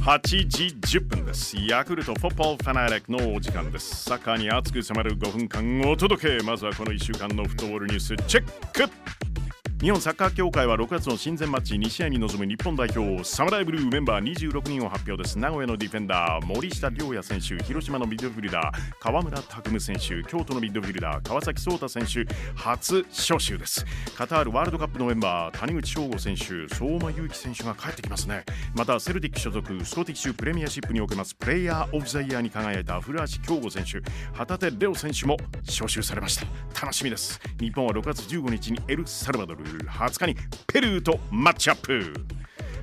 8時10分です。ヤクルトフォッポーファナリックのお時間です。サッカーに熱く迫る5分間お届け。まずはこの1週間のフットボールニュースチェック。日本サッカー協会は6月の親善マッチ2試合に臨む日本代表サムライブルーメンバー26人を発表です。名古屋のディフェンダー森下亮也選手広島のミッドフィルダー川村拓夢選手京都のミッドフィルダー川崎壮太選手初招集です。カタールワールドカップのメンバー谷口翔吾選手相馬勇紀選手が帰ってきますね。またセルティック所属スコティッシュプレミアシップにおけますプレイヤーオブザイヤーに輝いた古橋京吾選手旗手レオ選手も招集されました。楽しみです。日本は6月15日にエルサルバドル20日にペルーとマッチアップ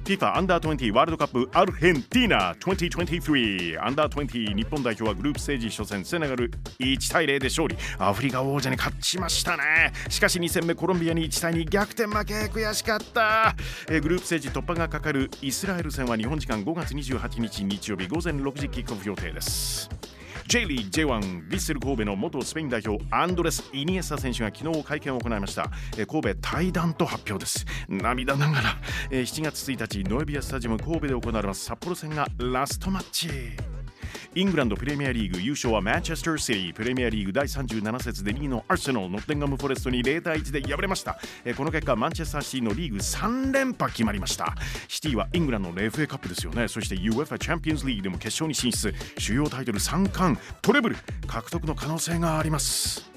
FIFA アンダー20ワールドカップアルヘンティーナ2023アンダー20日本代表はグループステージ初戦セネガル1対0で勝利。アフリカ王者に勝ちましたね。しかし2戦目コロンビアに1対2逆転負け。悔しかった。えグループステージ突破がかかるイスラエル戦は日本時間5月28日日曜日午前6時キックオフ予定です。J リーグ J1 ヴィッセル神戸の元スペイン代表アンドレス・イニエスタ選手が昨日会見を行いました。神戸対談と発表です。涙ながら7月1日ノエビアスタジアム神戸で行われます札幌戦がラストマッチ。イングランドプレミアリーグ優勝はマンチェスターシティ。プレミアリーグ第37節で2位のアーセナルノッテンガム・フォレストに0対1で敗れました。この結果マンチェスターシティのリーグ3連覇決まりました。シティはイングランドの FA カップですよね。そして UEFA チャンピオンズリーグでも決勝に進出。主要タイトル3冠トレブル獲得の可能性があります。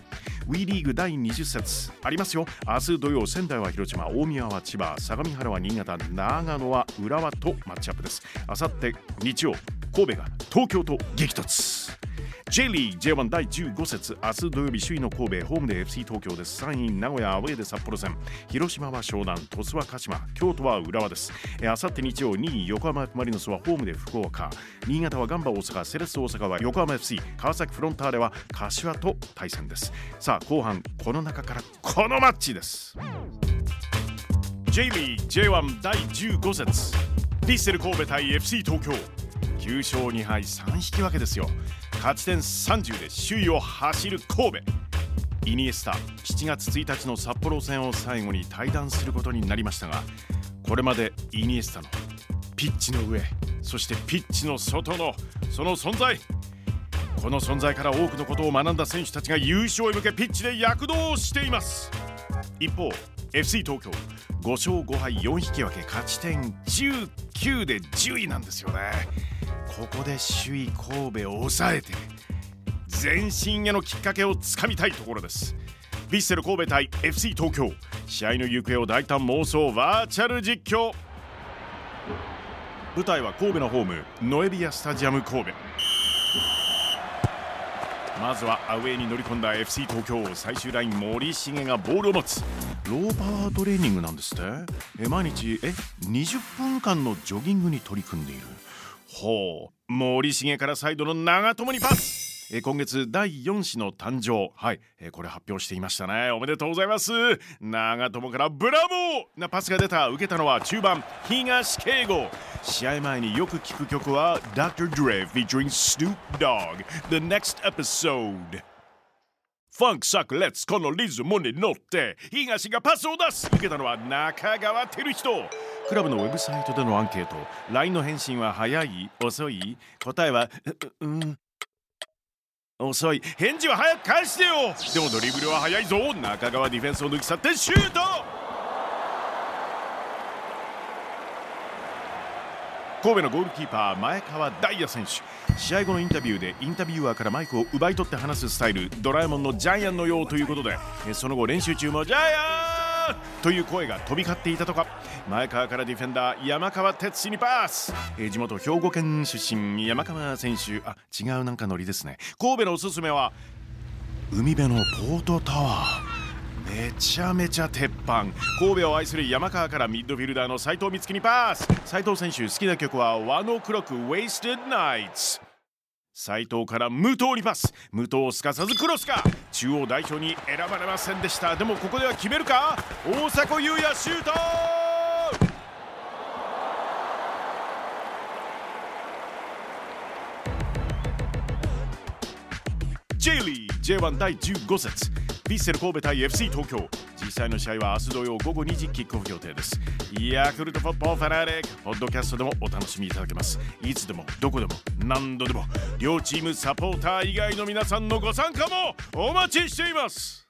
WE リーグ第20節ありますよ。明日土曜仙台は広島大宮は千葉相模原は新潟長野は浦和とマッチアップです。あさって日曜神戸が東京と激突。J リーグ J1 第15節明日土曜日首位の神戸ホームで FC 東京です。3位名古屋アウェーで札幌戦。広島は湘南鳥栖は鹿島京都は浦和です。あさって日曜2位横浜・マリノスはホームで福岡。新潟はガンバ大阪セレッソ大阪は横浜 FC 川崎フロンターレは柏と対戦です。さあ後半この中からこのマッチです。J リーグ J1 第15節。ヴィッセル神戸対 FC 東京。9勝2敗3引き分けですよ。勝ち点30で首位を走る神戸。イニエスタ7月1日の札幌戦を最後に退団することになりましたがこれまでイニエスタのピッチの上そしてピッチの外のその存在。この存在から多くのことを学んだ選手たちが優勝へ向けピッチで躍動しています。一方 FC 東京5勝5敗4引き分け勝ち点19で10位なんですよね。ここで首位神戸を抑えて前進へのきっかけをつかみたいところです。ヴィッセル神戸対 FC 東京。試合の行方を大胆妄想バーチャル実況。舞台は神戸のホームノエビアスタジアム神戸。まずはアウェーに乗り込んだ FC 東京最終ライン森重がボールを持つ。ローパワートレーニングなんですって。え毎日え20分間のジョギングに取り組んでいる。ほう森重からサイドの長友にパス。え今月第4子の誕生。はい。えこれ発表していましたね。おめでとうございます。長友からブラボーなパスが出た。受けたのは中盤。東敬吾。試合前によく聞く曲は Dr. Dre featuring Snoop Dogg. The Next Episode. ファンクサクレッツこのリズムに乗って東がパスを出す。受けたのは中川照人。クラブのウェブサイトでのアンケート。LINE の返信は早い遅い。答えはううん。遅い。返事は早く返してよ。でもドリブルは早いぞ。中川ディフェンスを抜き去ってシュート。神戸のゴールキーパー前川大也選手。試合後のインタビューでインタビューアーからマイクを奪い取って話すスタイルドラえもんのジャイアンのようということでその後練習中もジャイアン！という声が飛び交っていたとか。前川からディフェンダー山川哲司にパス、えー、地元兵庫県出身山川選手。あ違うなんかノリですね。神戸のおすすめは海辺のポートタワー。めちゃめちゃ鉄板。神戸を愛する山川からミッドフィルダーの斉藤光希にパス。斉藤選手好きな曲はワノクロック Wasted Nights 斉藤から武藤にパス武藤すかさずクロスか。中央代表に選ばれませんでした。でもここでは決めるか？大迫勇也シュート！J リー J1 第15節。ヴィッセル神戸対 FC 東京。実際の試合は明日土曜午後2時キックオフ予定です。ヤクルトフォットボーファナリックポッドキャストでもお楽しみいただけます。いつでもどこでも何度でも両チームサポーター以外の皆さんのご参加もお待ちしています。